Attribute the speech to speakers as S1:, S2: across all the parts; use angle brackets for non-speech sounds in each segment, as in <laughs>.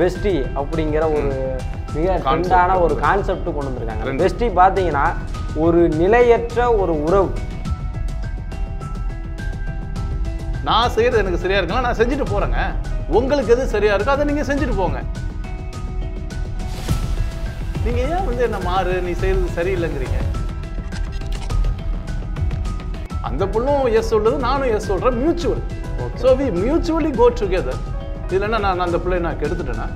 S1: Bestie அப்படிங்கிற ஒரு மிக ட்ரெண்டான ஒரு கான்செப்ட் கொண்டு வந்திருக்காங்க. பெஸ்டி பார்த்தீங்கன்னா ஒரு நிலையற்ற ஒரு உறவு.
S2: நான் செய்யறது எனக்கு சரியா இருக்கலாம் நான் செஞ்சுட்டு போறேங்க. உங்களுக்கு எது சரியா இருக்கோ அதை நீங்க செஞ்சுட்டு போங்க. நீங்க ஏன் வந்து என்ன மாறு நீ செய்யறது சரியில்லைங்கிறீங்க? அந்த புள்ளும் எஸ் சொல்லுது நானும் எஸ் சொல்றேன் mutual so we mutually go together இதுல என்ன நான் அந்த பிள்ளை நான் கெடுத்துட்டேனா?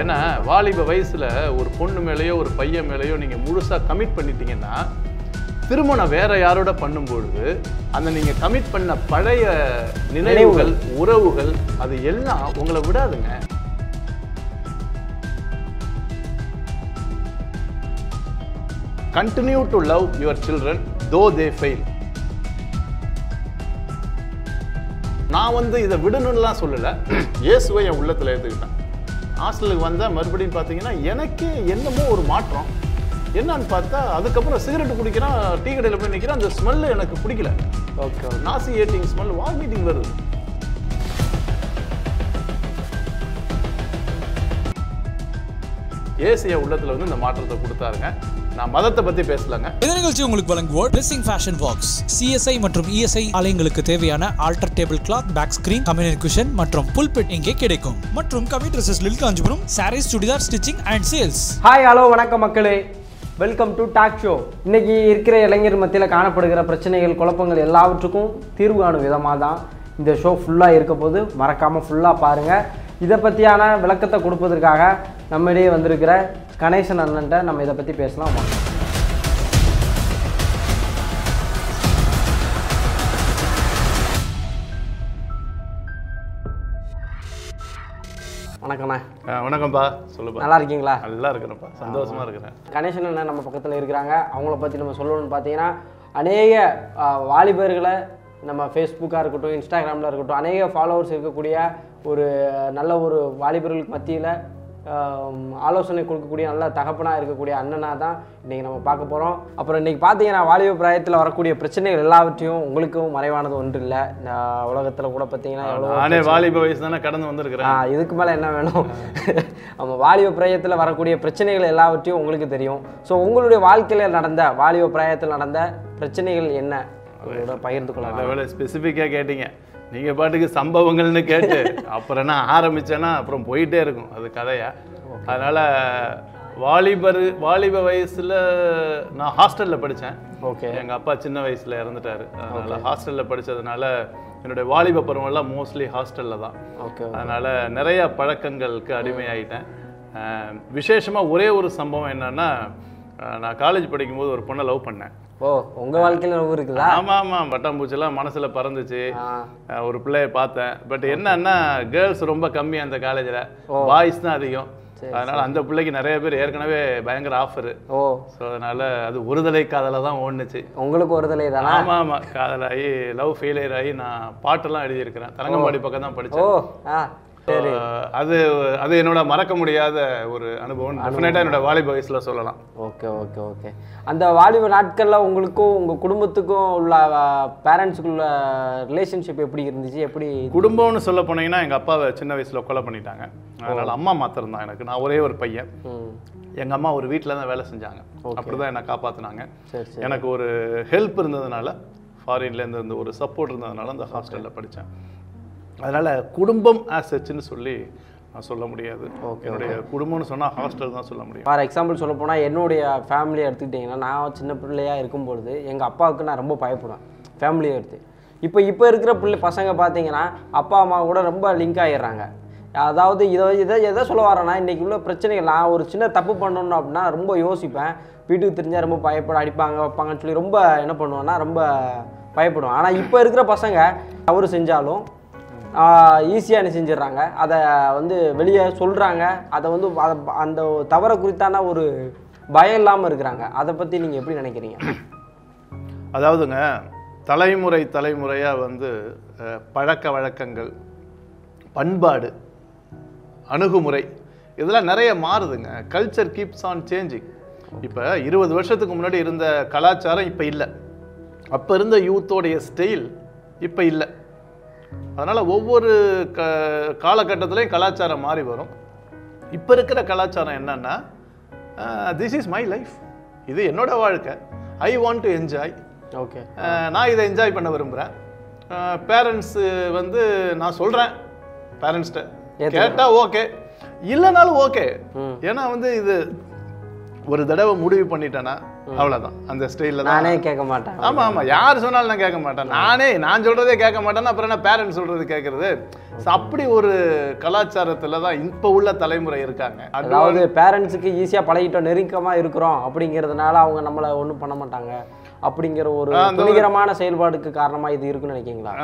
S2: ஏன்னா வாலிப வயசுல ஒரு பொண்ணு மேலேயோ ஒரு பையன் மேலேயோ நீங்க முழுசா கமிட் பண்ணிட்டீங்கன்னா திருமணம் வேற யாரோட பண்ணும்பொழுது அந்த நீங்க கமிட் பண்ண பழைய நினைவுகள் உறவுகள் அது எல்லாம் உங்களை விடாதுங்க. Continue to love your children though they fail நான் வந்து இதை விடணும்லாம் சொல்லலை. <clears throat> இயேசுவை என் உள்ளத்தில் எடுத்துக்கிட்டேன் ஹாஸ்டலுக்கு வந்தால் மறுபடியும் பார்த்தீங்கன்னா எனக்கே என்னமோ ஒரு மாற்றம். என்னன்னு பார்த்தா அதுக்கப்புறம் சிகரெட் குடிக்கிறான் டீ கடையில் போய் நிற்கிறான் அந்த ஸ்மெல்லு எனக்கு பிடிக்கல.
S1: Okay
S2: nausea eating smell vomiting வருது. ஏசிய உள்ளத்துல வந்து இந்த மாற்றத்தை கொடுத்தாருங்க. நான் மதத்தை பத்தி பேசலங்க.
S3: இந்த நிகழ்ச்சி உங்களுக்கு வழங்குவோர் ட்ரெஸ்ஸிங் ஃபேஷன் பாக்ஸ் சிஎஸ்ஐ மற்றும் இஎஸ்ஐ ஆலயங்களுக்கு தேவையான altar table cloth bag screen communion cushion மற்றும் புல்பெட் இங்கே கிடைக்கும். மற்றும் கவி ட்ரெஸ்ஸஸ் லில் Kanchipuram sarees churidar stitching and sales
S1: hi hello வணக்கம் மக்களே. வெல்கம் டு டாக் ஷோ இன்னைக்கு இருக்கிற இளைஞர் மத்தியில் காணப்படுகிற பிரச்சனைகள் குழப்பங்கள் எல்லாவற்றுக்கும் தீர்வு காணும் விதமாக தான் இந்த ஷோ ஃபுல்லாக இருக்க போது மறக்காமல் ஃபுல்லாக பாருங்கள் இதை பற்றியான விளக்கத்தை கொடுப்பதற்காக நம்மிடையே வந்திருக்கிற கணேசன் அண்ணன்ட்ட நம்ம இதை பற்றி பேசலாம். வாங்க. வணக்கண்ணா
S2: வணக்கம்ப்பா. சொல்லுப்பா.
S1: நல்லா இருக்கீங்களா?
S2: நல்லா இருக்கிறேன்ப்பா. சந்தோஷமா இருக்கிறேன்.
S1: கணேசன் அண்ணன் நம்ம பக்கத்தில் இருக்கிறாங்க. அவங்கள பற்றி நம்ம சொல்லணும்னு பார்த்தீங்கன்னா அநேக வாலிபர்களை நம்ம ஃபேஸ்புக்காக இருக்கட்டும் இன்ஸ்டாகிராமில் இருக்கட்டும் அநேக ஃபாலோவர்ஸ் இருக்கக்கூடிய ஒரு நல்ல ஒரு வாலிபர்களுக்கு மத்தியில் ஆலோசனை கொடுக்கக்கூடிய நல்ல தகப்பனாக இருக்கக்கூடிய அண்ணனாக தான் இன்றைக்கி நம்ம பார்க்க போகிறோம் அப்புறம் இன்றைக்கி பார்த்தீங்கன்னா வாலிப பிராயத்தில் வரக்கூடிய பிரச்சனைகள் எல்லாவற்றையும் உங்களுக்கும் மறைவானது ஒன்று இல்லை. இந்த உலகத்தில் கூட பார்த்தீங்கன்னா எவ்வளோ
S2: வாலிப வயசு தானே கடந்து வந்திருக்கிறேன்.
S1: இதுக்கு மேலே என்ன வேணும்? <laughs> நம்ம வாலிப பிராயத்தில் வரக்கூடிய பிரச்சனைகள் எல்லாவற்றையும் உங்களுக்கு தெரியும். ஸோ உங்களுடைய வாழ்க்கையில் நடந்த வாலிப பிராயத்தில் நடந்த பிரச்சனைகள் என்ன? பகிர்ந்து கொள்ளலாம்.
S2: ஸ்பெசிஃபிக்காக கேட்டீங்க. நீங்க பாட்டுக்கு சம்பவங்கள்னு கேட்டு அப்புறம் நான் ஆரம்பிச்சேன்னா அப்புறம் போயிட்டே இருக்கும். அது கதையா? அதனால வாலிபர் வாலிப வயசுல நான் ஹாஸ்டல்ல படித்தேன்
S1: ஓகே.
S2: எங்க அப்பா சின்ன வயசுல இறந்துட்டாரு. அதனால ஹாஸ்டல்ல படிச்சதுனால என்னுடைய வாலிப பருவம்லாம் மோஸ்ட்லி ஹாஸ்டல்ல தான்.
S1: ஓகே
S2: அதனால நிறைய பழக்கங்களுக்கு அடிமையாயிட்டேன். அஹ் விசேஷமா ஒரே ஒரு சம்பவம் என்னன்னா நான் காலேஜ் படிக்கும்போது ஒரு பொண்ணை லவ் பண்ணேன்.
S1: ஓ உங்கள் வாழ்க்கையில் ரொம்ப இருக்குதா
S2: ஆமா ஆமா. பட்டாம்பூச்சிலாம் மனசுல பறந்துச்சு. ஒரு பிள்ளைய பார்த்தேன். பட் என்னன்னா கேர்ள்ஸ் ரொம்ப கம்மி அந்த காலேஜ்ல. பாய்ஸ் தான் அதிகம். அதனால அந்த பிள்ளைக்கு நிறைய பேர் ஏற்கனவே பயங்கர ஆஃபர்
S1: ஓ.
S2: ஸோ அதனால அது ஒருதலை காதல தான் ஓடுனுச்சு.
S1: உங்களுக்கு ஒரு தலை தானா?
S2: ஆமா ஆமா. காதலாகி லவ் ஃபெயிலியர் ஆகி நான் பாட்டெல்லாம் எழுதியிருக்கிறேன். தரங்கம்பாடி பக்கம் தான் படித்தேன். அது அது என்னோட மறக்க முடியாத ஒரு அனுபவம். டெஃபினட்டாக என்னோட வாலிப வயசுல சொல்லலாம்.
S1: Okay okay okay. அந்த வாலிப நாட்களில் உங்களுக்கும் உங்கள் குடும்பத்துக்கும் உள்ள பேரண்ட்ஸுக்குள்ள ரிலேஷன்ஷிப் எப்படி இருந்துச்சு? எப்படி
S2: குடும்பம்னு சொல்ல போனீங்கன்னா எங்க அப்பாவை சின்ன வயசுல கொலை பண்ணிட்டாங்க. அதனால அம்மா மாத்திரம் தான் எனக்கு. நான் ஒரே ஒரு பையன். எங்க அம்மா ஒரு வீட்டில் தான் வேலை செஞ்சாங்க. அப்படிதான் என்னை
S1: சரி
S2: எனக்கு ஒரு ஹெல்ப் இருந்ததுனால ஃபாரின்ல இருந்து இருந்த ஒரு சப்போர்ட் இருந்ததுனால அந்த ஹாஸ்டல்ல படித்தேன் அதனால குடும்பம் ஆஸ் ன்னு சொல்லி நான் சொல்ல முடியாது. என்னுடைய குடும்பம்னு சொன்னா ஹாஸ்டல் தான் சொல்ல முடியும்.
S1: ஃபார் எக்ஸாம்பிள் சொல்ல போனால் என்னுடைய ஃபேமிலியை எடுத்துக்கிட்டிங்கன்னா நான் சின்ன பிள்ளையாக இருக்கும்பொழுது எங்கள் அப்பாவுக்கு நான் ரொம்ப பயப்படுவேன். ஃபேமிலியை எடுத்து. இப்போ இப்போ இருக்கிற பிள்ளை பசங்க பார்த்தீங்கன்னா அப்பா அம்மா கூட ரொம்ப லிங்க் ஆகிடுறாங்க அதாவது இதை இதை எதை சொல்ல வரேன்னா இன்றைக்கி உள்ள பிரச்சனைகள் நான் ஒரு சின்ன தப்பு பண்ணணும் அப்படின்னா ரொம்ப யோசிப்பேன். வீட்டுக்கு தெரிஞ்சால் ரொம்ப பயப்பட அடிப்பாங்க வைப்பாங்கன்னு சொல்லி ரொம்ப என்ன பண்ணுவேன்னா ரொம்ப பயப்படுவேன். ஆனால் இப்போ இருக்கிற பசங்க தவறு செஞ்சாலும் ஈஸியாக என்ன செஞ்சிடுறாங்க. அதை வந்து வெளியே சொல்கிறாங்க அதை வந்து அந்த தவறை குறித்தான ஒரு பயம் இல்லாமல் இருக்கிறாங்க. அதை பற்றி நீங்கள் எப்படி நினைக்கிறீங்க? <clears throat>
S2: அதாவதுங்க தலைமுறை தலைமுறையாக வந்து பழக்க வழக்கங்கள் பண்பாடு அணுகுமுறை இதெல்லாம் நிறைய மாறுதுங்க. கல்ச்சர் கீப்ஸ் ஆன் சேஞ்சிங் இப்போ இருபது வருஷத்துக்கு முன்னாடி இருந்த கலாச்சாரம் இப்போ இல்லை. அப்போ இருந்த யூத்தோடைய ஸ்டைல் இப்போ இல்லை. அதனால் ஒவ்வொரு க காலகட்டத்திலையும் கலாச்சாரம் மாறி வரும். இப்போ இருக்கிற கலாச்சாரம் என்னன்னா திஸ் இஸ் மை லைஃப் இது என்னோட வாழ்க்கை. I want to enjoy
S1: okay
S2: நான் இதை என்ஜாய் பண்ண விரும்புகிறேன் பேரண்ட்ஸு வந்து நான் சொல்கிறேன் பேரண்ட்ஸ்கிட்ட. கேட்டால் ஓகே இல்லைனாலும் ஓகே. ஏன்னா வந்து இது ஒரு தடவை முடிவு பண்ணிட்டேன்னா அவ்வளோதான் அந்த ஸ்டைலில் தான்
S1: நானே கேட்க மாட்டேன்.
S2: ஆமா ஆமா. யார் சொன்னாலும் நான் கேட்க மாட்டேன். நானே நான் சொல்றதே கேட்க மாட்டேன்னா அப்புறம் என்ன பேரண்ட்ஸ் சொல்றது கேட்கறது? அப்படி ஒரு கலாச்சாரத்துல தான் இப்ப உள்ள தலைமுறை இருக்காங்க. அது
S1: அதாவது பேரண்ட்ஸுக்கு ஈஸியாக பழகிட்டோம் நெருக்கமாக இருக்கிறோம் அப்படிங்கிறதுனால அவங்க நம்மளை ஒன்றும் பண்ண மாட்டாங்க. அப்படிங்கிற ஒரு துணிகரமான செயல்பாடுக்கு காரணமாக இது இருக்குன்னு நினைக்கிங்களா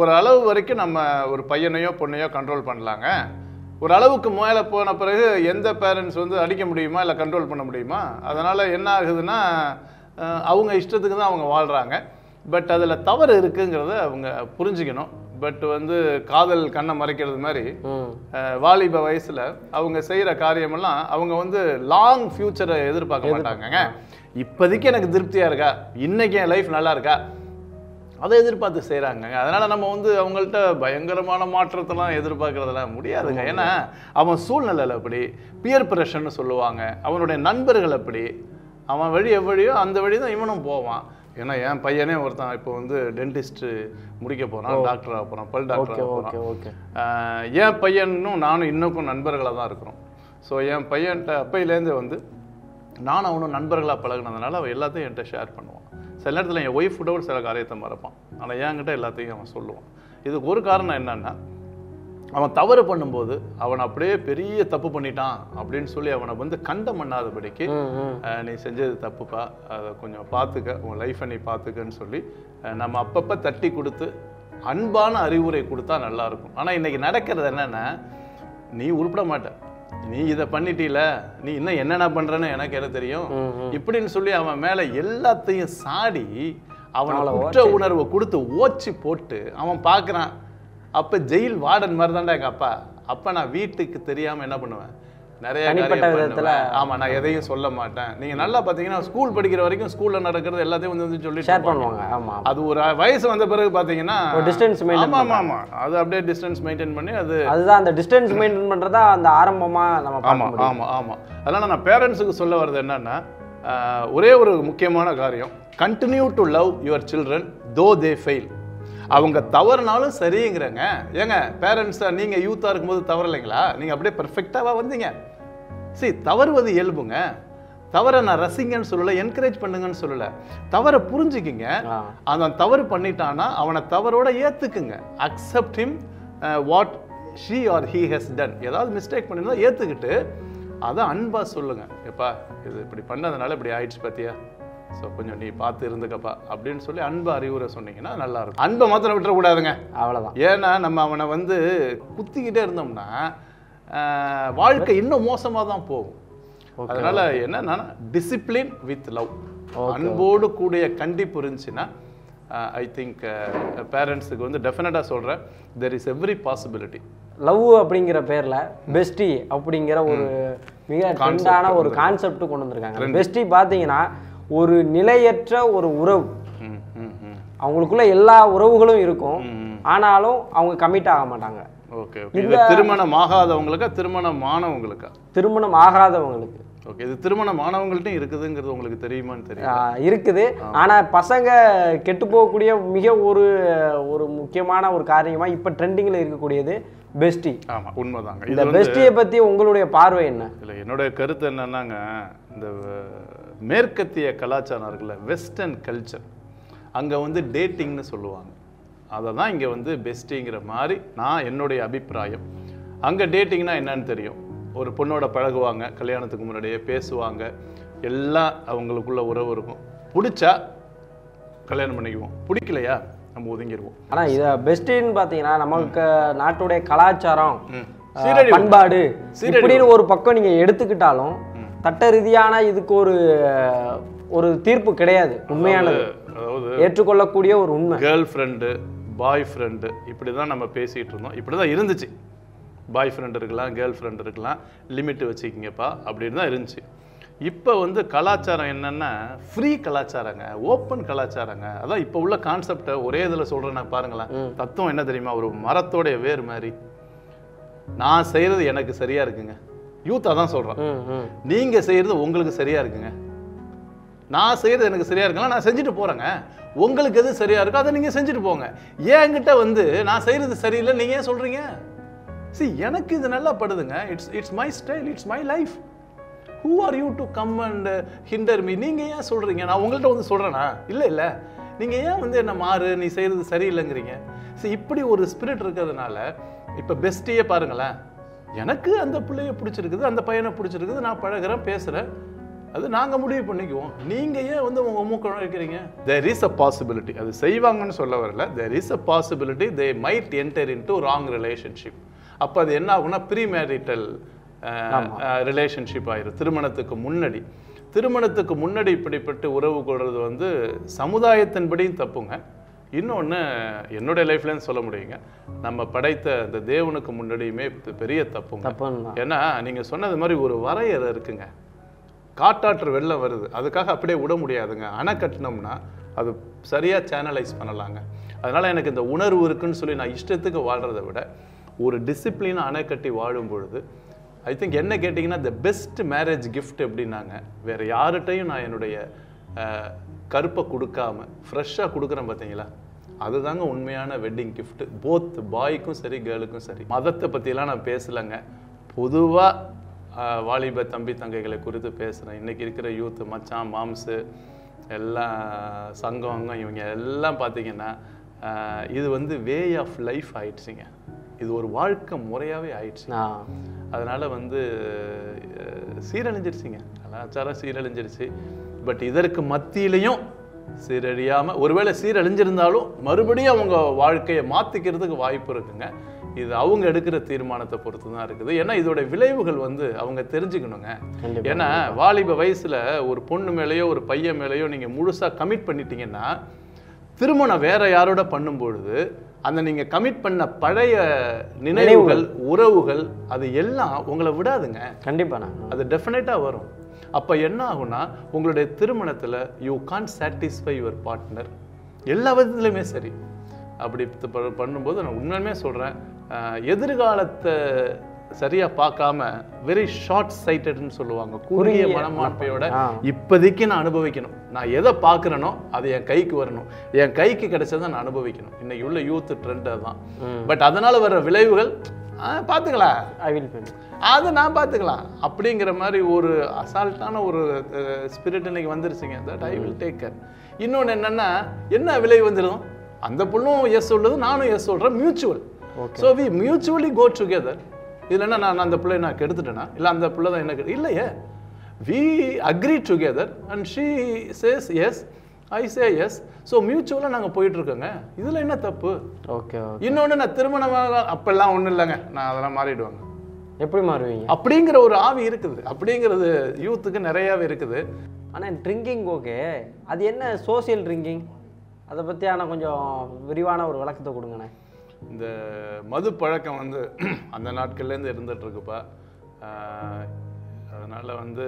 S2: ஒரு அளவு வரைக்கும் நம்ம ஒரு பையனையோ பொண்ணையோ கண்ட்ரோல் பண்ணலாங்க. ஒரு அளவுக்கு மேலே போன பிறகு எந்த பேரண்ட்ஸ் வந்து அடிக்க முடியுமா இல்லை கண்ட்ரோல் பண்ண முடியுமா? அதனால என்ன ஆகுதுன்னா அவங்க இஷ்டத்துக்கு தான் அவங்க வாழ்றாங்க. பட் அதில் தவறு இருக்குங்கிறத அவங்க புரிஞ்சுக்கணும். பட் வந்து காதல் கண்ணை மறைக்கிறது மாதிரி வாலிப வயசுல அவங்க செய்யற காரியமெல்லாம் அவங்க வந்து லாங் ஃபியூச்சரை எதிர்பார்க்க மாட்டாங்கங்க. இப்போதைக்கு எனக்கு திருப்தியா இருக்கா? இன்னைக்கு என் லைஃப் நல்லா இருக்கா? அதை எதிர்பார்த்து செய்கிறாங்க அதனால நம்ம வந்து அவங்கள்ட்ட பயங்கரமான மாற்றத்தெல்லாம் எதிர்பார்க்கறதெல்லாம் முடியாதுங்க. ஏன்னா அவன் சூழ்நிலையில் அப்படி பியர் ப்ரெஷர்னு சொல்லுவாங்க. அவனுடைய நண்பர்கள் அப்படி. அவன் வழி எவ்வழியோ அந்த வழி தான் இவனும் போவான். ஏன்னா என் பையனே ஒருத்தன் இப்போ வந்து டென்டிஸ்ட் முடிக்க போறான் டாக்டர் ஆக போறான் பல் டாக்டர்
S1: ஓகே
S2: என் பையனும் நானும் இன்னும் நண்பர்களாக தான் இருக்கிறோம். ஸோ என் பையன்கிட்ட அப்பையிலேருந்து வந்து நானும் அவனும் நண்பர்களாக பழகுனதுனால அவன் எல்லாத்தையும் என்கிட்ட ஷேர் பண்ணுவான். சில நேரத்தில் என் ஒய்ஃப் கூட சில காரியத்தை மறப்பான். ஆனால் என்கிட்ட எல்லாத்தையும் அவன் சொல்லுவான். இதுக்கு ஒரு காரணம் என்னன்னா அவன் தவறு பண்ணும்போது அவன் அப்படியே பெரிய தப்பு பண்ணிட்டான் அப்படின்னு சொல்லி அவனை வந்து கண்டம் பண்ணாதபடிக்கு நீ செஞ்சது தப்புப்பா. அதை கொஞ்சம் பார்த்துக்க உன் லைஃப்பை நீ பார்த்துக்கன்னு சொல்லி நம்ம அப்பப்போ தட்டி கொடுத்து அன்பான அறிவுரை கொடுத்தா நல்லா இருக்கும். ஆனால் இன்னைக்கு நடக்கிறது என்னன்னா நீ உருப்பிட மாட்ட. நீ இதை பண்ணிட்டீல நீ இன்னும் என்னென்ன பண்றேன்னு எனக்கு என்ன தெரியும். இப்படின்னு சொல்லி அவன் மேல எல்லாத்தையும் சாடி அவனை
S1: அவளை
S2: குற்ற உணர்வை கொடுத்து ஓச்சி போட்டு அவன் பார்க்கறான். அப்ப ஜெயில் வார்டன் மாதிரி தான்டா எங்க அப்பா. அப்ப நான் வீட்டுக்கு தெரியாம என்ன பண்ணுவேன்? நிறைய
S1: தனிப்பட்ட விதத்துல-
S2: பண்ணுவேன். ஆமா நான் எதையும் சொல்ல மாட்டேன். நீங்க நல்லா பாத்தீங்கன்னா ஸ்கூல் படிக்கிற வரைக்கும் ஸ்கூல்ல நடக்கிறது எல்லாத்தையும் வந்து வந்து சொல்லி
S1: ஷேர் பண்ணுவாங்க. ஆமாம்
S2: அது ஒரு வயசு வந்த பிறகு பாத்தீங்கன்னா
S1: ஒரு distance maintain
S2: ஆமா ஆமா ஆமா. அது அப்படியே டிஸ்டன்ஸ் மெயின்டைன் பண்ணி அது
S1: அதுதான் அந்த டிஸ்டன்ஸ் மெயின்டைன் பண்ணுறதா அந்த ஆரம்பமாக நம்ம
S2: ஆமா
S1: பார்க்க முடியும்.
S2: ஆமா ஆமா. அதனால நான் பேரண்ட்ஸுக்கு சொல்ல வர்றது என்னன்னா ஒரே ஒரு முக்கியமான காரியம். Continue to love your children though they fail அவங்க தவறுனாலும் சரிங்கிறங்க. ஏங்க பேரண்ட்ஸா நீங்க யூத்தா இருக்கும்போது தவறலைங்களா நீங்க அப்படியே பெர்ஃபெக்டாவா வந்தீங்க. சரி தவறுவது இயல்புங்க. தவறை நான் ரசிங்கன்னு சொல்லல என்கரேஜ் பண்ணுங்கன்னு சொல்லல. தவறை புரிஞ்சுக்கிங்க. அவன் தவறு பண்ணிட்டானா அவனை தவறோட ஏத்துக்குங்க. Accept him what she are he has done ஏதாவது மிஸ்டேக் பண்ணியிருந்தா ஏத்துக்கிட்டு அதை அன்பா சொல்லுங்க. எப்பா இது இப்படி பண்ணதுனால இப்படி ஆயிடுச்சு பாத்தியா? ஸோ கொஞ்சம் நீ பார்த்து இருந்துக்கப்பா அப்படின்னு சொல்லி அன்பு அறிவுரை சொன்னீங்கன்னா நல்லா இருக்கும் அன்பை மாத்திரம் விட்டுறக்கூடாதுங்க.
S1: அவ்வளோதான்
S2: ஏன்னா நம்ம அவனை வந்து குத்திக்கிட்டே இருந்தோம்னா வாழ்க்கை இன்னும் மோசமாக தான் போகும். அதனால என்னன்னா டிசிப்ளின் வித் லவ் அன்போடு கூடிய கண்டிப்பு இருந்துச்சுன்னா ஐ திங்க் பேரண்ட்ஸுக்கு வந்து டெஃபினட்டாக சொல்கிறேன் there is every possibility
S1: love அப்படிங்கிற பேர்ல பெஸ்டி அப்படிங்கிற ஒரு மிக ட்ரெண்டான ஒரு கான்செப்ட் கொண்டு வந்திருக்காங்க. பெஸ்டி பார்த்தீங்கன்னா ஒரு நிலையற்ற ஒரு உறவு. அவங்களுக்குள்ள எல்லா உறவுகளும் இருக்கும். ஆனாலும் அவங்க கமிட் ஆக மாட்டாங்க.
S2: ஓகே இது திருமணம் ஆகாதவங்களுக்கா திருமணம் ஆனவங்களுக்கா?
S1: திருமணம் ஆகாதவங்களுக்கு.
S2: ஓகே இது திருமணம் ஆனவங்கள்ட்டையும் இருக்குதுங்கிறது உங்களுக்கு தெரியுமான்னு தெரியும்
S1: இருக்குது. ஆனா பசங்க கெட்டு போகக்கூடிய மிக ஒரு ஒரு முக்கியமான ஒரு காரியமா இப்ப ட்ரெண்டிங்ல இருக்கக்கூடியது பெஸ்டி
S2: ஆமா உண்மைதாங்க.
S1: இந்த பெஸ்டியை பத்தி உங்களுடைய பார்வை என்ன?
S2: இல்லை என்னுடைய கருத்து என்னன்னாங்க இந்த மேற்கத்திய கலாச்சாரம் இருக்குல்ல வெஸ்டர்ன் கல்ச்சர் அங்கே வந்து டேட்டிங்னு சொல்லுவாங்க. அதை தான் இங்கே வந்து பெஸ்டிங்கிற மாதிரி நான் என்னுடைய அபிப்பிராயம். அங்கே டேட்டிங்னா என்னன்னு தெரியும். ஒரு பொண்ணோட பழகுவாங்க கல்யாணத்துக்கு முன்னாடியே பேசுவாங்க. எல்லாம் அவங்களுக்குள்ள உறவு இருக்கும். பிடிச்சா கல்யாணம் பண்ணிக்குவோம். பிடிக்கலையா நம்ம ஒதுங்கிடுவோம்
S1: ஆனா இத பெஸ்டின்னு பாத்தீங்கன்னா நமக்கு நாட்டுடைய கலாச்சாரம். பண்பாடு. இப்படின்னு ஒரு பக்கம் நீங்க எடுத்துக்கிட்டாலும் சட்ட ரீதியான இதுக்கு ஒரு ஒரு தீர்ப்பு கிடையாது. உண்மையானது.
S2: அதாவது
S1: ஏற்றுக்கொள்ளக்கூடிய ஒரு உண்மை.
S2: கேர்ள் ஃப்ரெண்டு பாய் ஃப்ரெண்டு இப்படி தான் நம்ம பேசிகிட்டு இருந்தோம். இப்படி தான் இருந்துச்சு. பாய் ஃப்ரெண்ட் இருக்கலாம் கேர்ள் ஃப்ரெண்ட் இருக்கலாம். லிமிட் வச்சுக்கிங்கப்பா. அப்படின்னு தான் இருந்துச்சு. இப்போ வந்து கலாச்சாரம் என்னன்னா ஃப்ரீ கலாச்சாரங்க ஓப்பன் கலாச்சாரங்க. அதான் இப்போ உள்ள கான்செப்டை ஒரே இதில் சொல்கிறேன் பாருங்களேன். தத்துவம் என்ன தெரியுமா? ஒரு மரத்தோடைய வேர் மாதிரி. நான் செய்கிறது எனக்கு சரியா இருக்குங்க. யூத் அதான் சொல்கிறேன் நீங்கள் செய்கிறது உங்களுக்கு சரியா இருக்குங்க. நான் செய்கிறது எனக்கு சரியா இருக்குங்களா நான் செஞ்சுட்டு போகிறேங்க உங்களுக்கு எது சரியா இருக்கோ அதை நீங்கள் செஞ்சுட்டு போங்க. என்கிட்ட வந்து நான் செய்கிறது சரியில்லை நீங்கள் ஏன் சொல்கிறீங்க see எனக்கு இது நல்லா படுதுங்க. It's it's my style it's my life who are you to come and hinder me நீங்கள் ஏன் சொல்கிறீங்க நான் உங்கள்கிட்ட வந்து சொல்கிறேனா இல்லை இல்லை. நீங்கள் ஏன் வந்து என்ன மாறு? நீ செய்கிறது சரியில்லைங்கிறீங்க. See இப்படி ஒரு ஸ்பிரிட் இருக்கிறதுனால இப்போ பெஸ்ட்டியே பாருங்களேன். எனக்கு அந்த பிள்ளைய பிடிச்சிருக்குது அந்த பையனை பிடிச்சிருக்குது நான் பழகுறேன் பேசுகிறேன் அது நாங்கள் முடிவு பண்ணிக்குவோம். நீங்கள் ஏன் வந்து உங்கள் மூக்க வைக்கிறீங்க தேர் இஸ் அ பாசிபிலிட்டி அது செய்வாங்கன்னு சொல்ல வரல. There is a possibility they might enter into wrong relationship அப்போ அது என்ன ஆகும்னா ப்ரீ மேரிட்டல் ரிலேஷன்ஷிப் ஆயிரும். திருமணத்துக்கு முன்னாடி. திருமணத்துக்கு முன்னாடி இப்படிப்பட்டு உறவு கொள்வது வந்து சமுதாயத்தின்படியும் தப்புங்க. இன்னொன்று என்னுடைய லைஃப்லன்னு சொல்ல முடியுங்க. நம்ம படைத்த அந்த தேவனுக்கு முன்னாடியுமே பெரிய
S1: தான்
S2: ஏன்னா நீங்கள் சொன்னது மாதிரி ஒரு வரையறை இருக்குங்க. காட்டாற்று வெள்ளம் வருது. அதுக்காக அப்படியே விட முடியாதுங்க. அணை கட்டினோம்னா அது சரியாக சேனலைஸ் பண்ணலாங்க. அதனால் எனக்கு இந்த உணர்வு இருக்குன்னு சொல்லி நான் இஷ்டத்துக்கு வாழ்கிறத விட ஒரு டிசிப்ளினை அணை கட்டி வாழும் பொழுது ஐ திங்க் என்ன கேட்டிங்கன்னா த பெஸ்ட் மேரேஜ் கிஃப்ட் எப்படின்னாங்க வேறு யார்கிட்டையும் நான் என்னுடைய கருப்பை கொடுக்காம ஃப்ரெஷ்ஷாக கொடுக்குறேன் பார்த்தீங்களா? அதுதாங்க உண்மையான வெட்டிங் gift. போத் பாய்க்கும் சரி கேர்ளுக்கும் சரி. மதத்தை பற்றிலாம் நான் பேசலைங்க. பொதுவாக வாலிப தம்பி தங்கைகளை குறித்து பேசுகிறேன் இன்னைக்கு இருக்கிற யூத் மச்சான் மாம்ஸு எல்லாம் சங்கம் இவங்க எல்லாம் பார்த்தீங்கன்னா இது வந்து வே ஆஃப் லைஃப் ஆயிடுச்சுங்க. இது ஒரு வாழ்க்கை முறையாகவே ஆயிடுச்சு. அதனால வந்து சீரழிஞ்சிருச்சுங்க. கலாச்சாரம் சீரழிஞ்சிருச்சு. பட் இதற்கு மத்தியிலையும் சீரழியாம ஒருவேளை சீரழிஞ்சிருந்தாலும் மறுபடியும் அவங்க வாழ்க்கையை மாத்திக்கிறதுக்கு வாய்ப்பு இருக்குங்க. இது அவங்க எடுக்கிற தீர்மானத்தை பொறுத்து தான் இருக்குது. ஏன்னா இதோட விளைவுகள் வந்து அவங்க தெரிஞ்சுக்கணுங்க. ஏன்னா வாலிப வயசுல ஒரு பொண்ணு மேலேயோ ஒரு பையன் மேலேயோ நீங்க முழுசா கமிட் பண்ணிட்டீங்கன்னா திருமணம் வேற யாரோட பண்ணும்பொழுது அந்த நீங்க கமிட் பண்ண பழைய நினைவுகள் உறவுகள் அது எல்லாம் உங்களை விடாதுங்க.
S1: கண்டிப்பாண்ணா
S2: அது டெஃபினட்டாக வரும். அப்போ என்ன ஆகும்னா உங்களுடைய திருமணத்தில் you can satisfy your partner எல்லா விதத்துலையுமே சரி. அப்படி பண்ணும்போது நான் உண்மையுமே சொல்கிறேன் எதிர்காலத்தை சரியாக பார்க்காம வெரி ஷார்ட் சைட்டட்னு சொல்லுவாங்க. குறுகிய மனமாட்பையோட. இப்போதைக்கு நான் அனுபவிக்கணும். நான் எதை பார்க்குறேனோ அது என் கைக்கு வரணும். என் கைக்கு கிடைச்சதை நான் அனுபவிக்கணும். இன்னைக்கு உள்ள யூத் ட்ரெண்ட் அதுதான். பட் அதனால வர விளைவுகள் பார்த்துக்கலாம். அதை நான் பார்த்துக்கலாம். அப்படிங்கிற மாதிரி ஒரு அசால்ட்டான ஒரு ஸ்பிரிட் இன்னைக்கு வந்துருச்சுங்க. That I will take care இன்னொன்று என்னன்னா என்ன விலை வந்துடும் அந்த பொண்ணும் எஸ் சொல்லுது நானும் எஸ் சொல்கிறேன் mutual so we mutually go together இதில் என்ன நான் அந்த பிள்ளைய நான் கெடுத்துட்டேனா? இல்லை அந்த பிள்ளை தான் என்ன கெடு இல்லையே. We agree together and she says yes I say yes so மியூச்சுவலாக நாங்கள் போயிட்டுருக்கோங்க. இதில் என்ன தப்பு?
S1: ஓகே
S2: இன்னொன்று நான் திருமணமாக அப்பெல்லாம் ஒன்றும் இல்லைங்க. நான் அதெல்லாம் மாறிடுவாங்க.
S1: எப்படி மாறுவீங்க?
S2: அப்படிங்கிற ஒரு ஆவி இருக்குது. அப்படிங்கிறது யூத்துக்கு நிறையாவே இருக்குது.
S1: ஆனால் ட்ரிங்கிங் ஓகே அது என்ன சோஷியல் ட்ரிங்கிங் அதை பற்றி ஆனால் கொஞ்சம் விரிவான ஒரு விளக்கத்தை கொடுங்கண்ணே
S2: இந்த மது பழக்கம் வந்து அந்த நாட்கள்லேருந்து இருந்துட்டு இருக்குப்பா ஆஹ் அதனால வந்து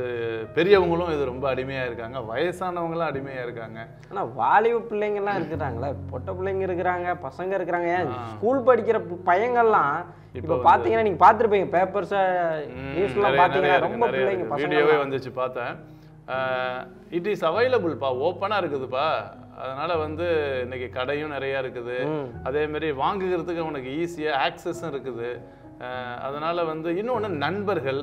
S2: பெரியவங்களும் இது ரொம்ப அடிமையாக இருக்காங்க. வயசானவங்களும் அடிமையாக இருக்காங்க.
S1: ஆனால் வாலிப பிள்ளைங்கள்லாம் இருக்கிறாங்களே. பொட்டை பிள்ளைங்க இருக்கிறாங்க பசங்க இருக்கிறாங்க. ஏன்? ஸ்கூல் படிக்கிற பையங்கள்லாம் இப்போ பார்த்தீங்கன்னா நீங்கள் பார்த்துருப்பீங்க பேப்பர்ஸை நியூஸ்லாம் பார்த்தீங்கன்னா ரொம்ப பிள்ளைங்க
S2: வீடியோவே வந்துச்சு பார்த்தேன். இட் இஸ் அவைலபிள்ப்பா. ஓப்பனாக இருக்குதுப்பா. அதனால வந்து இன்னைக்கு கடையும் நிறையா இருக்குது. அதே மாதிரி வாங்குகிறதுக்கு உனக்கு ஈஸியாக ஆக்சஸும் இருக்குது. அதனால வந்து இன்னொன்று நண்பர்கள்.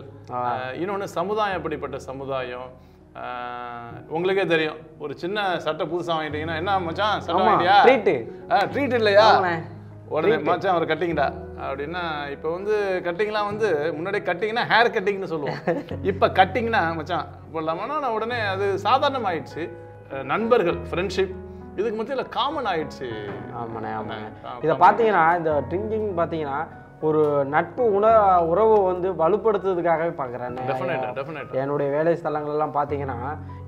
S2: இன்னொன்று சமுதாயம் எப்படிப்பட்ட சமுதாயம்? உங்களுக்கே தெரியும். ஒரு சின்ன சட்டை புதுசா வாங்கிட்டீங்கன்னா என்ன மச்சான் சட்டை வாங்கிட்டியா?
S1: treat.
S2: ட்ரீட் இல்லையா. உடனே மச்சான் ஒரு கட்டிங்கடா அப்படின்னா இப்போ வந்து கட்டிங்லாம் வந்து முன்னாடி கட்டிங்னா ஹேர் கட்டிங்னு சொல்லுவோம். <laughs> இப்போ கட்டிங்னா மச்சான் போடலாமான்னா? நான் உடனே அது சாதாரணம் ஆயிடுச்சு அஹ் நண்பர்கள் ஃப்ரெண்ட்ஷிப் இதுக்கு மத்தியில் காமன் ஆயிடுச்சு.
S1: ஆமாண்ணே ஆமாண்ணே.
S2: ஆமா.
S1: இதை பார்த்தீங்கன்னா இந்த ட்ரிங்கிங் பார்த்தீங்கன்னா ஒரு நட்பு உண உறவு வந்து வலுப்படுத்துறதுக்காகவே பார்க்குறேன். என்னுடைய வேலை ஸ்தலங்கள்லாம் பார்த்தீங்கன்னா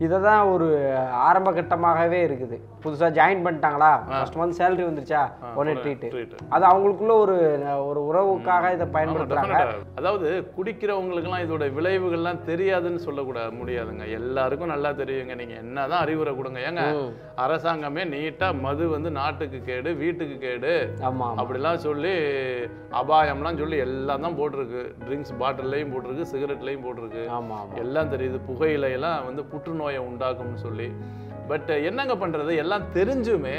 S1: இதை தான் ஒரு ஆரம்ப கட்டமாகவே இருக்குது. புதுசாக ஜாயின் பண்ணிட்டாங்களா? ஃபர்ஸ்ட் மந்த் சேலரி வந்துருச்சா? உடனே ட்ரீட்டு
S2: ட்ரீட்
S1: அது அவங்களுக்குள்ள ஒரு ஒரு உறவுக்காக இதை பயன்படுத்துறாங்க.
S2: அதாவது குடிக்கிறவங்களுக்குலாம் இதோட விளைவுகள்லாம் தெரியாதுன்னு சொல்லக்கூடாது முடியாதுங்க. எல்லாருக்கும் நல்லா தெரியுங்க. நீங்க என்னதான் அறிவுரை கொடுங்க. ஏங்க அரசாங்கமே நீட்டா மது வந்து நாட்டுக்கு கேடு வீட்டுக்கு கேடு.
S1: ஆமா ஆமா.
S2: அப்படிலாம் சொல்லி அபாயம்லாம் சொல்லி எல்லாம் தான் போட்டிருக்கு. ட்ரிங்க்ஸ் பாட்டில்லையும் போட்டிருக்கு சிகரெட்லையும் போட்டிருக்கு.
S1: ஆமா ஆமா.
S2: எல்லாம் தெரியுது. புகையிலையெல்லாம் வந்து புற்றுநோயை உண்டாக்கும்னு சொல்லி. பட் என்னங்க பண்றது? எல்லாம் தெரிஞ்சுமே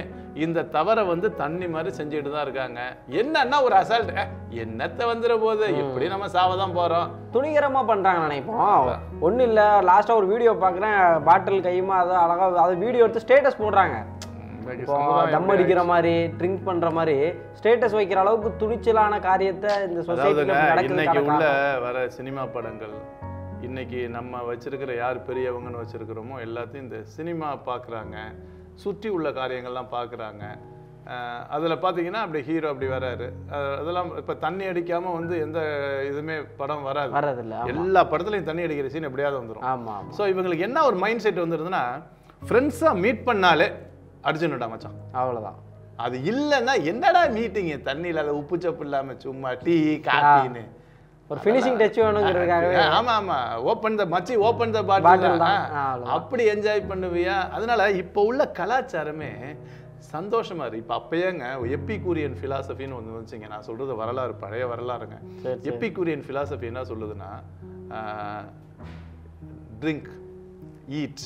S2: இந்த தவறை வந்து தண்ணி மாதிரி செஞ்சுட்டு தான் இருக்காங்க. என்னன்னா ஒரு அசால்ட் என்னத்த வந்துட போகுது? எப்படி நம்ம சாவதான் போறோம்?
S1: துணிகரமா பண்றாங்க நினைப்போம். ஒண்ணும் இல்ல லாஸ்டா ஒரு வீடியோ பார்க்குறேன் பாட்டில் கையுமா அதை அழகா அதை வீடியோ எடுத்து ஸ்டேட்டஸ் போடுறாங்க. தம் அடிக்கிற மாதிரி ட்ரிங்க் பண்ற மாதிரி ஸ்டேட்டஸ் வைக்கிற அளவுக்கு துணிச்சலான காரியத்தை இந்த சொசைட்டில
S2: இன்னைக்கு உள்ள வர சினிமா படங்கள் இன்னைக்கு நம்ம வச்சிருக்கிற யார் பெரியவங்கன்னு வச்சிருக்கிறோமோ எல்லாத்தையும் இந்த சினிமா பார்க்குறாங்க சுற்றி உள்ள காரியங்கள்லாம் பார்க்குறாங்க அதில் பார்த்தீங்கன்னா அப்படி ஹீரோ அப்படி வராரு. அதெல்லாம் இப்போ தண்ணி அடிக்காம வந்து எந்த இதுவுமே படம் வராது.
S1: வர்றதில்ல ஆமா.
S2: எல்லா படத்துலையும் தண்ணி அடிக்கிற சீன் எப்படியாவது வந்துடும்
S1: ஆமா ஆமா.
S2: ஸோ இவங்களுக்கு என்ன ஒரு மைண்ட் செட் வந்துருதுன்னா ஃப்ரெண்ட்ஸாக மீட் பண்ணாலே அர்ஜுன்டா மச்சான்.
S1: அவ்வளவுதான்.
S2: அது இல்லைன்னா என்னடா மீட்டிங் தண்ணியில் அது உப்பு சப்பு இல்லாம சும்மா டீ காஃபின்னு.
S1: ஒரு ஃபினிஷிங் டச் வேணுங்கிறதுக்காகவே.
S2: ஆமா ஆமா. ஓப்பன் த மச்சி ஓப்பன் த பாட்டில். அப்படி என்ஜாய் பண்ணுவியா? அதனால இப்போ உள்ள கலாச்சாரமே சந்தோஷமா இருக்கு. இப்போ அப்பயேங்க எப்பிகூரியன் ஃபிலாசபின்னு ஒன்று வந்துச்சுங்க. நான் சொல்றது வரலாறு பழைய வரலாறுங்க. எப்பிகூரியன் ஃபிலாசபி என்ன சொல்லுதுன்னா drink eat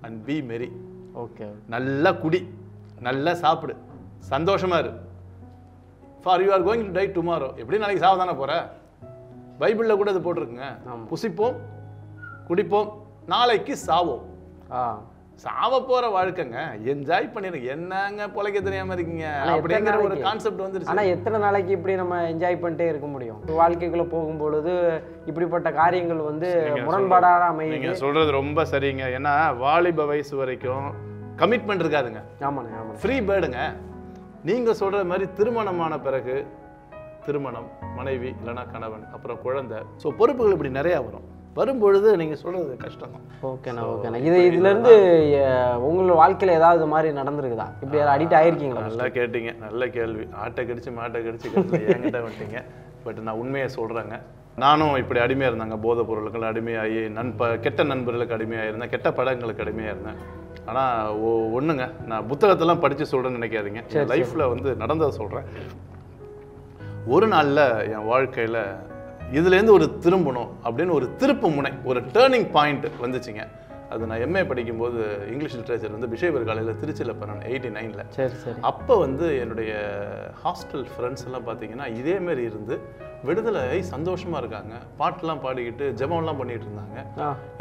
S2: and be merry
S1: okay
S2: நல்லா குடி. நல்லா சாப்பிடு. சந்தோஷமா இரு. For you are going to die tomorrow எப்படி நாளைக்கு சாவ தானே போற? பைபிளில் கூட இது போட்டிருக்குங்க. புசிப்போம் குடிப்போம் நாளைக்கு சாவோம்.
S1: ஆ.
S2: சாவ போற வாழ்க்கைங்க. என்ஜாய் பண்ணிருங்க என்னங்க பொழைக்க தெரியாம இருக்கீங்க? அப்படிங்கிற ஒரு? கான்செப்ட் வந்துருச்சு.
S1: ஆனா எத்தனை நாளைக்கு இப்படி நம்ம என்ஜாய் பண்ணிட்டே இருக்க முடியும்? வாழ்க்கைக்குள்ள போகும்பொழுது இப்படிப்பட்ட காரியங்கள் வந்து முரண்பாடாக
S2: நீங்க சொல்றது ரொம்ப சரிங்க. ஏன்னா வாலிப வயசு வரைக்கும் கமிட்மெண்ட் இருக்காதுங்க.
S1: ஆமாண்ணே ஆமாண்ணே.
S2: ஃப்ரீ பேர்டுங்க நீங்க சொல்ற மாதிரி திருமணமான பிறகு திருமணம் மனைவி இல்லைன்னா கணவன் அப்புறம் குழந்தை. ஸோ பொறுப்புகள் இப்படி நிறைய வரும். வரும்பொழுது நீங்க சொல்றது கஷ்டம் தான்
S1: ஓகேண்ணா ஓகேண்ணா இது இதுல இருந்து அஹ், உங்களோட வாழ்க்கையில ஏதாவது இது மாதிரி நடந்திருக்குதா? இப்படி யாரும் அடிக்ட் ஆயிருக்கீங்களா
S2: நல்லா கேட்டீங்க நல்ல கேள்வி. ஆட்டை கடிச்சு மாட்டை கடிச்சு என்கிட்ட வந்துட்டீங்க. பட் நான் உண்மையை சொல்றேங்க. நானும் இப்படி அடிமையா இருந்தாங்க. போதைப் பொருளுக்கு அடிமையாகி நண்ப கெட்ட நண்பர்களுக்கு அடிமையாக இருந்தேன் கெட்ட படங்களுக்கு அடிமையா இருந்தேன் ஆனா ஒ- ஒண்ணுங்க. நான் புத்தகத்தெல்லாம் படிச்சு சொல்றேன்னு நினைக்காதீங்க. என் லைஃப்ல வந்து நடந்ததை சொல்றேன். ஒரு நாள்ல என் வாழ்க்கையில இதுலேருந்து ஒரு திரும்பணும் அப்படின்னு ஒரு திருப்பு முனை ஒரு டேர்னிங் பாயிண்ட் வந்துச்சுங்க. அது நான் எம்ஏ படிக்கும்போது இங்கிலீஷ் லிட்ரேச்சர் வந்து பிஷேபர் காலேஜில் திருச்சியில் பண்ணேன் எயிட்டி நைனில்
S1: சரி சரி.
S2: அப்போ வந்து என்னுடைய ஹாஸ்டல் ஃப்ரெண்ட்ஸ் எல்லாம் பார்த்தீங்கன்னா இதே மாதிரி இருந்து விடுதலை சந்தோஷமா இருக்காங்க. பாட்டெல்லாம் பாடிக்கிட்டு ஜெபம்லாம் பண்ணிட்டு இருந்தாங்க.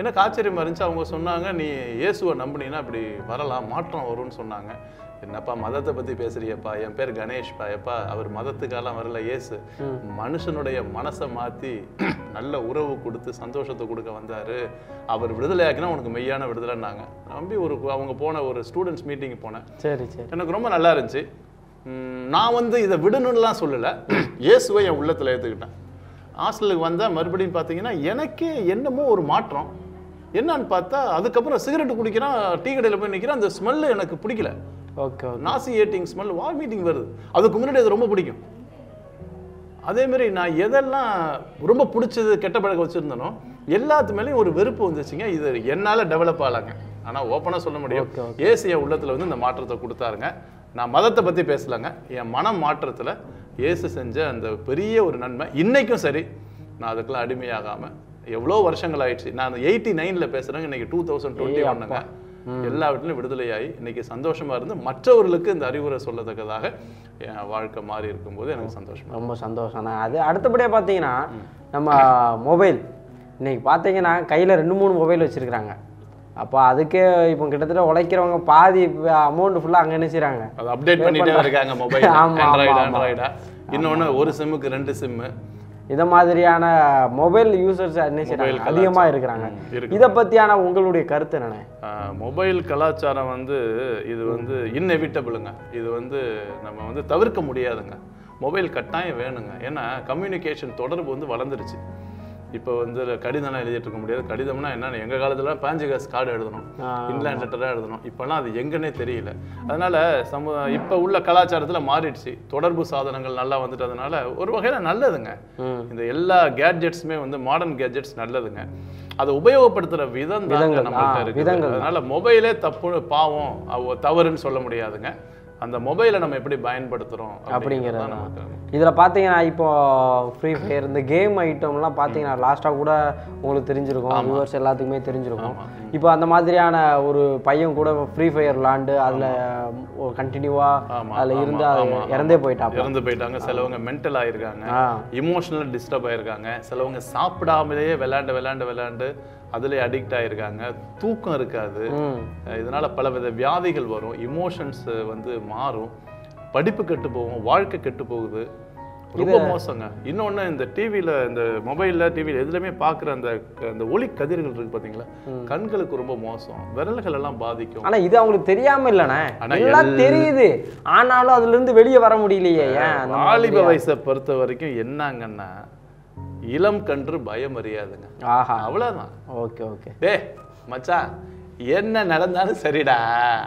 S2: எனக்கு ஆச்சரியமா இருந்துச்சு. அவங்க சொன்னாங்க நீ இயேசுவை நம்புனீங்கன்னா அப்படி வரலாம் மாற்றம் வரும்னு சொன்னாங்க. என்னப்பா மதத்தை பத்தி பேசுறியப்பா? என் பேர் கணேஷ்ப்பா எப்பா அவர் மதத்துக்கெல்லாம் வரல. இயேசு மனுஷனுடைய மனசை மாத்தி <clears throat> நல்ல உறவு கொடுத்து சந்தோஷத்தை கொடுக்க வந்தாரு. அவர் விடுதலை ஆக்கினா உனக்கு மெய்யான விடுதலைன்னாங்க. நம்பி ஒரு அவங்க போன ஒரு ஸ்டூடெண்ட்ஸ் மீட்டிங் போனேன்.
S1: சரி சரி.
S2: எனக்கு ரொம்ப நல்லா இருந்துச்சு. நான் வந்து இதை விடணும்லாம் சொல்லலை. <clears throat> இயேசுவை என் உள்ளத்தில் ஏற்றுக்கிட்டேன் ஹாஸ்டலுக்கு வந்தால் மறுபடியும் பார்த்தீங்கன்னா எனக்கே என்னமோ ஒரு மாற்றம். என்னன்னு பார்த்தா அதுக்கப்புறம் சிகரெட் குடிக்கிறான் டீ கடையில் போய் நிற்கிறான் அந்த ஸ்மெல்லு எனக்கு பிடிக்கல.
S1: Okay okay
S2: nausea eating smell vomiting வருது? அதுக்கு முன்னாடி அது ரொம்ப பிடிக்கும். அதே மாதிரி நான் எதெல்லாம் ரொம்ப பிடிச்சது கெட்ட பழக்கம் வச்சுருந்தனோ எல்லாத்து மேலேயும் ஒரு வெறுப்பு வந்துச்சுங்க. இது என்னால் டெவலப் ஆகலாங்க. ஆனால் ஓப்பனாக சொல்ல முடியும். ஏசு என் உள்ளத்தில் வந்து இந்த மாற்றத்தை கொடுத்தாருங்க. நான் மதத்தை பற்றி பேசலைங்க. என் மனம் மாற்றத்தில் இயேசு செஞ்ச அந்த பெரிய ஒரு நன்மை இன்னைக்கும் சரி. நான் அதுக்கெல்லாம் அடிமையாகாமல் எவ்வளோ வருஷங்கள் ஆயிடுச்சு. நான் அந்த எயிட்டி நைனில் பேசுகிறேங்க இன்னைக்கு டூ தௌசண்ட் டுவெண்ட்டி ஒன்னுங்க எல்லா வீட்டிலும் விடுதலையாகி இன்னைக்கு சந்தோஷமா இருந்து மற்றவர்களுக்கு இந்த அறிவுரை சொல்லத்தக்கதாக என் வாழ்க்கை மாறி இருக்கும்போது எனக்கு சந்தோஷமா
S1: ரொம்ப சந்தோஷம்ண்ணா அது அடுத்தபடியாக பார்த்தீங்கன்னா நம்ம மொபைல். இன்னைக்கு பார்த்தீங்கன்னா கையில் ரெண்டு மூணு மொபைல் வச்சுருக்குறாங்க. அப்போ அதுக்கே இப்போ கிட்டத்தட்ட உழைக்கிறவங்க பாதி அமௌண்ட் ஃபுல்லாக அங்கே என்ன செய்கிறாங்க
S2: அதை அப்டேட் பண்ணிட்டே இருக்காங்க மொபைல்
S1: ஆமா, ஆமா,
S2: ஆண்ட்ராய்டு
S1: ஆமா.
S2: ஆண்ட்ராய்டா இன்னொன்னு ஒரு சிம்முக்கு ரெண்டு சிம்மு
S1: இத மாதிரியான மொபைல் யூசர்ஸ் என்ன அதிகமாக இருக்கிறாங்க.
S2: இருக்கு.
S1: இதை பற்றியான உங்களுடைய கருத்து என்னண்ணே
S2: மொபைல் கலாச்சாரம் வந்து இது வந்து இன்னெவிட்டபிளுங்க இது வந்து நம்ம வந்து தவிர்க்க முடியாதுங்க. மொபைல் கட்டாயம் வேணுங்க. ஏன்னா கம்யூனிகேஷன் தொடர்பு வந்து வளர்ந்துருச்சு. இப்போ வந்து கடிதம்லாம் எழுதிட்டு இருக்க முடியாது கடிதம்னா என்ன எங்க காலத்துல பாஞ்சு காசு கார்டு எழுதணும். இன்லேண்ட் லெட்டராக எழுதணும். இப்போல்லாம் அது எங்கன்னே தெரியல. அதனால சமு இப்போ உள்ள கலாச்சாரத்தில் மாறிடுச்சு. தொடர்பு சாதனங்கள் நல்லா வந்துட்டதுனால ஒரு வகையில் நல்லதுங்க. இந்த எல்லா கேட்ஜெட்ஸுமே வந்து மாடர்ன் கேட்ஜெட்ஸ் நல்லதுங்க. அதை உபயோகப்படுத்துற விதம் நம்மள்ட்ட
S1: ஆ,
S2: இருக்குது. அதனால மொபைலே தப்பு பாவம் தவறுன்னு சொல்ல முடியாதுங்க. அந்த மொபைலை நம்ம எப்படி பயன்படுத்துறோம்
S1: அப்படிங்கிறது இதில் பார்த்தீங்கன்னா இப்போ ஃப்ரீ ஃபயர் இந்த கேம் ஐட்டம்லாம் பார்த்தீங்கன்னா லாஸ்ட்டாக கூட உங்களுக்கு தெரிஞ்சிருக்கும் வியூவர்ஸ் எல்லாத்துக்குமே தெரிஞ்சிருக்கும். இப்போ அந்த மாதிரியான ஒரு பையன் கூட ஃப்ரீ ஃபயர் விளாண்டு அதில் கண்டினியூவாக அதில் இருந்து இறந்தே போயிட்டாப்ல.
S2: இறந்து போயிட்டாங்க. சிலவங்க மென்டல் ஆயிருக்காங்க.
S1: ஆ.
S2: இமோஷனல் டிஸ்டர்ப் ஆயிருக்காங்க. சிலவங்க சாப்பிடாமலேயே விளையாண்டு விளையாண்டு விளையாண்டு அதுல அடிக்ட் ஆயிருக்காங்க. தூக்கம் இருக்காது. இதனால பலவித வியாதிகள் வரும். இமோஷன்ஸ் வந்து மாறும். படிப்பு கெட்டு போகும். வாழ்க்கை கெட்டு போகுது. ரொம்ப மோசங்க. இன்னொன்னு இந்த டிவியில இந்த மொபைல்ல டிவியில எதுலையுமே பார்க்குற அந்த அந்த ஒளி கதிர்கள் இருக்கு பாத்தீங்களா? கண்களுக்கு ரொம்ப மோசம். விரல்கள் எல்லாம் பாதிக்கும்.
S1: ஆனா இது அவங்களுக்கு தெரியாம இல்லைண்ணே. எல்லாம்
S2: எல்-
S1: தெரியுது. ஆனாலும் அதுல இருந்து வெளியே வர முடியலையே. ஏன்?
S2: வாலிப? வயசை பொறுத்த வரைக்கும் என்னங்கன்னா இளம் கன்று பயம் அறியாதுங்க.
S1: ஆஹா.
S2: அவ்வளவுதான்.
S1: Okay okay.
S2: டே மச்சான் என்ன நடந்தாலும் சரிடா.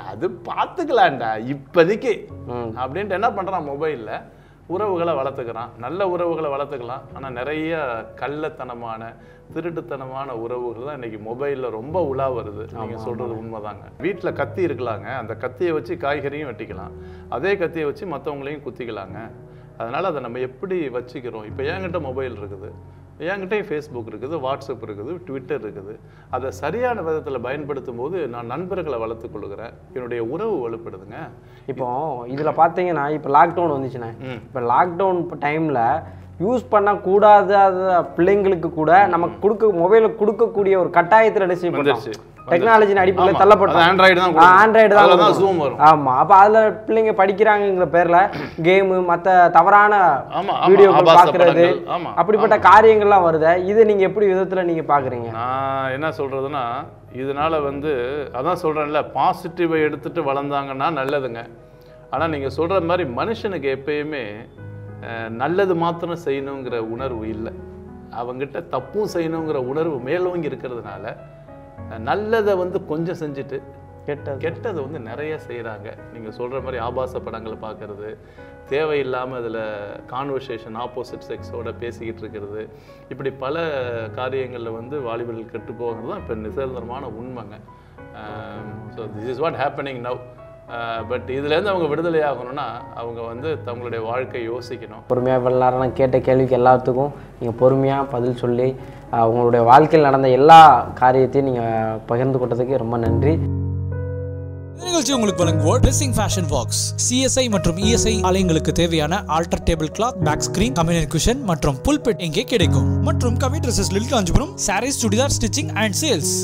S2: அது பார்த்துக்கலாம்டா இப்போதைக்கு. அப்படின்ட்டு என்ன பண்றான் மொபைல்ல உறவுகளை வளர்த்துக்கிறான். நல்ல உறவுகளை வளர்த்துக்கலாம். ஆனா நிறைய கள்ளத்தனமான திருட்டுத்தனமான உறவுகள் தான் இன்னைக்கு மொபைல்ல ரொம்ப உலா வருது. நீங்க சொல்றது உண்மைதாங்க. வீட்ல கத்தி இருக்கலாங்க. அந்த கத்தியை வச்சு காய்கறியும் வெட்டிக்கலாம். அதே கத்தியை வச்சு மற்றவங்களையும் குத்திக்கலாங்க. அதனால அதை நம்ம எப்படி வச்சுக்கிறோம்? இப்போ என்கிட்ட மொபைல் இருக்குது. என்கிட்டயும் ஃபேஸ்புக் இருக்குது வாட்ஸ்அப் இருக்குது ட்விட்டர் இருக்குது. அதை சரியான விதத்தில் பயன்படுத்தும் போது நான் நண்பர்களை வளர்த்துக் கொள்கிறேன். என்னுடைய உறவு வலுப்படுதுங்க.
S1: இப்போ இதுல பாத்தீங்கன்னா இப்போ லாக்டவுன் வந்துச்சுண்ணே. இப்போ லாக்டவுன் டைம்ல யூஸ் பண்ணக்கூடாத பிள்ளைங்களுக்கு கூட நமக்கு கொடுக்க மொபைல கொடுக்கக்கூடிய ஒரு கட்டாயத்தில் செய்யப்பட்டோம்
S2: வந்துருச்சு.
S1: டெக்னாலஜியின் அடிப்படையில். தள்ளப்பட்டோம்
S2: Android தான்
S1: ஆ,
S2: கொடுக்கும்.
S1: Android தான்.
S2: Zoom வரும்.
S1: ஆமா அப்ப அதுல பிள்ளைங்க படிக்கிறாங்கங்கிற பேர்ல கேமு மத்த தவறான. வீடியோக்கள் பார்க்கறது அப்படிப்பட்ட காரியங்கள்லாம் வருது இதை நீங்க எப்படி விதத்துல நீங்க பாக்குறீங்க
S2: நான் என்ன சொல்றதுன்னா இதனால வந்து அதான் சொல்றேன்ல பாசிட்டிவை எடுத்துட்டு வளர்ந்தாங்கன்னா நல்லதுங்க ஆனா நீங்க சொல்ற மாதிரி மனுஷனுக்கு எப்பயுமே நல்லது மாத்திரம் செய்யணுங்கிற உணர்வு இல்லை அவங்கிட்ட தப்பும் செய்யணுங்கிற உணர்வு மேலோங்கி இருக்கிறதுனால நல்லதை வந்து கொஞ்சம் செஞ்சுட்டு
S1: கெட்டது.
S2: கெட்டதை வந்து நிறைய செய்கிறாங்க நீங்கள் சொல்கிற மாதிரி ஆபாச படங்களை பார்க்கறது தேவையில்லாமல் அதில் கான்வர்சேஷன் ஆப்போசிட் செக்ஸோட பேசிக்கிட்டு இருக்கிறது இப்படி பல காரியங்களில் வந்து வாலிபர்கள் கெட்டு போகிறது தான் இப்போ நிசர்தரமான உண்மைங்க. So this is what happening now but இதுலேருந்து அவங்க விடுதலை ஆகணும்னா அவங்க வந்து தங்களுடைய வாழ்க்கை யோசிக்கணும்.
S1: பொறுமையாக இவ்வளோ நேரம் நான் கேட்ட கேள்விக்கு எல்லாத்துக்கும் நீங்கள் பொறுமையாக பதில் சொல்லி உங்களுடைய வாழ்க்கையில் நடந்த எல்லா காரியத்தையும் நீங்கள் பகிர்ந்து கொண்டதுக்கு ரொம்ப நன்றி.
S3: நிகழ்ச்சி உங்களுக்கு வழங்குவோர் ட்ரெஸ்ஸிங் ஃபேஷன் பாக்ஸ் சிஎஸ்ஐ மற்றும் இஎஸ்ஐ ஆலயங்களுக்கு தேவையான altar table cloth bag screen communion cushion மற்றும் புல்பெட் இங்கே கிடைக்கும். மற்றும் கவி ட்ரெஸ்ஸஸ் லில் Kanchipuram sarees churidar stitching and sales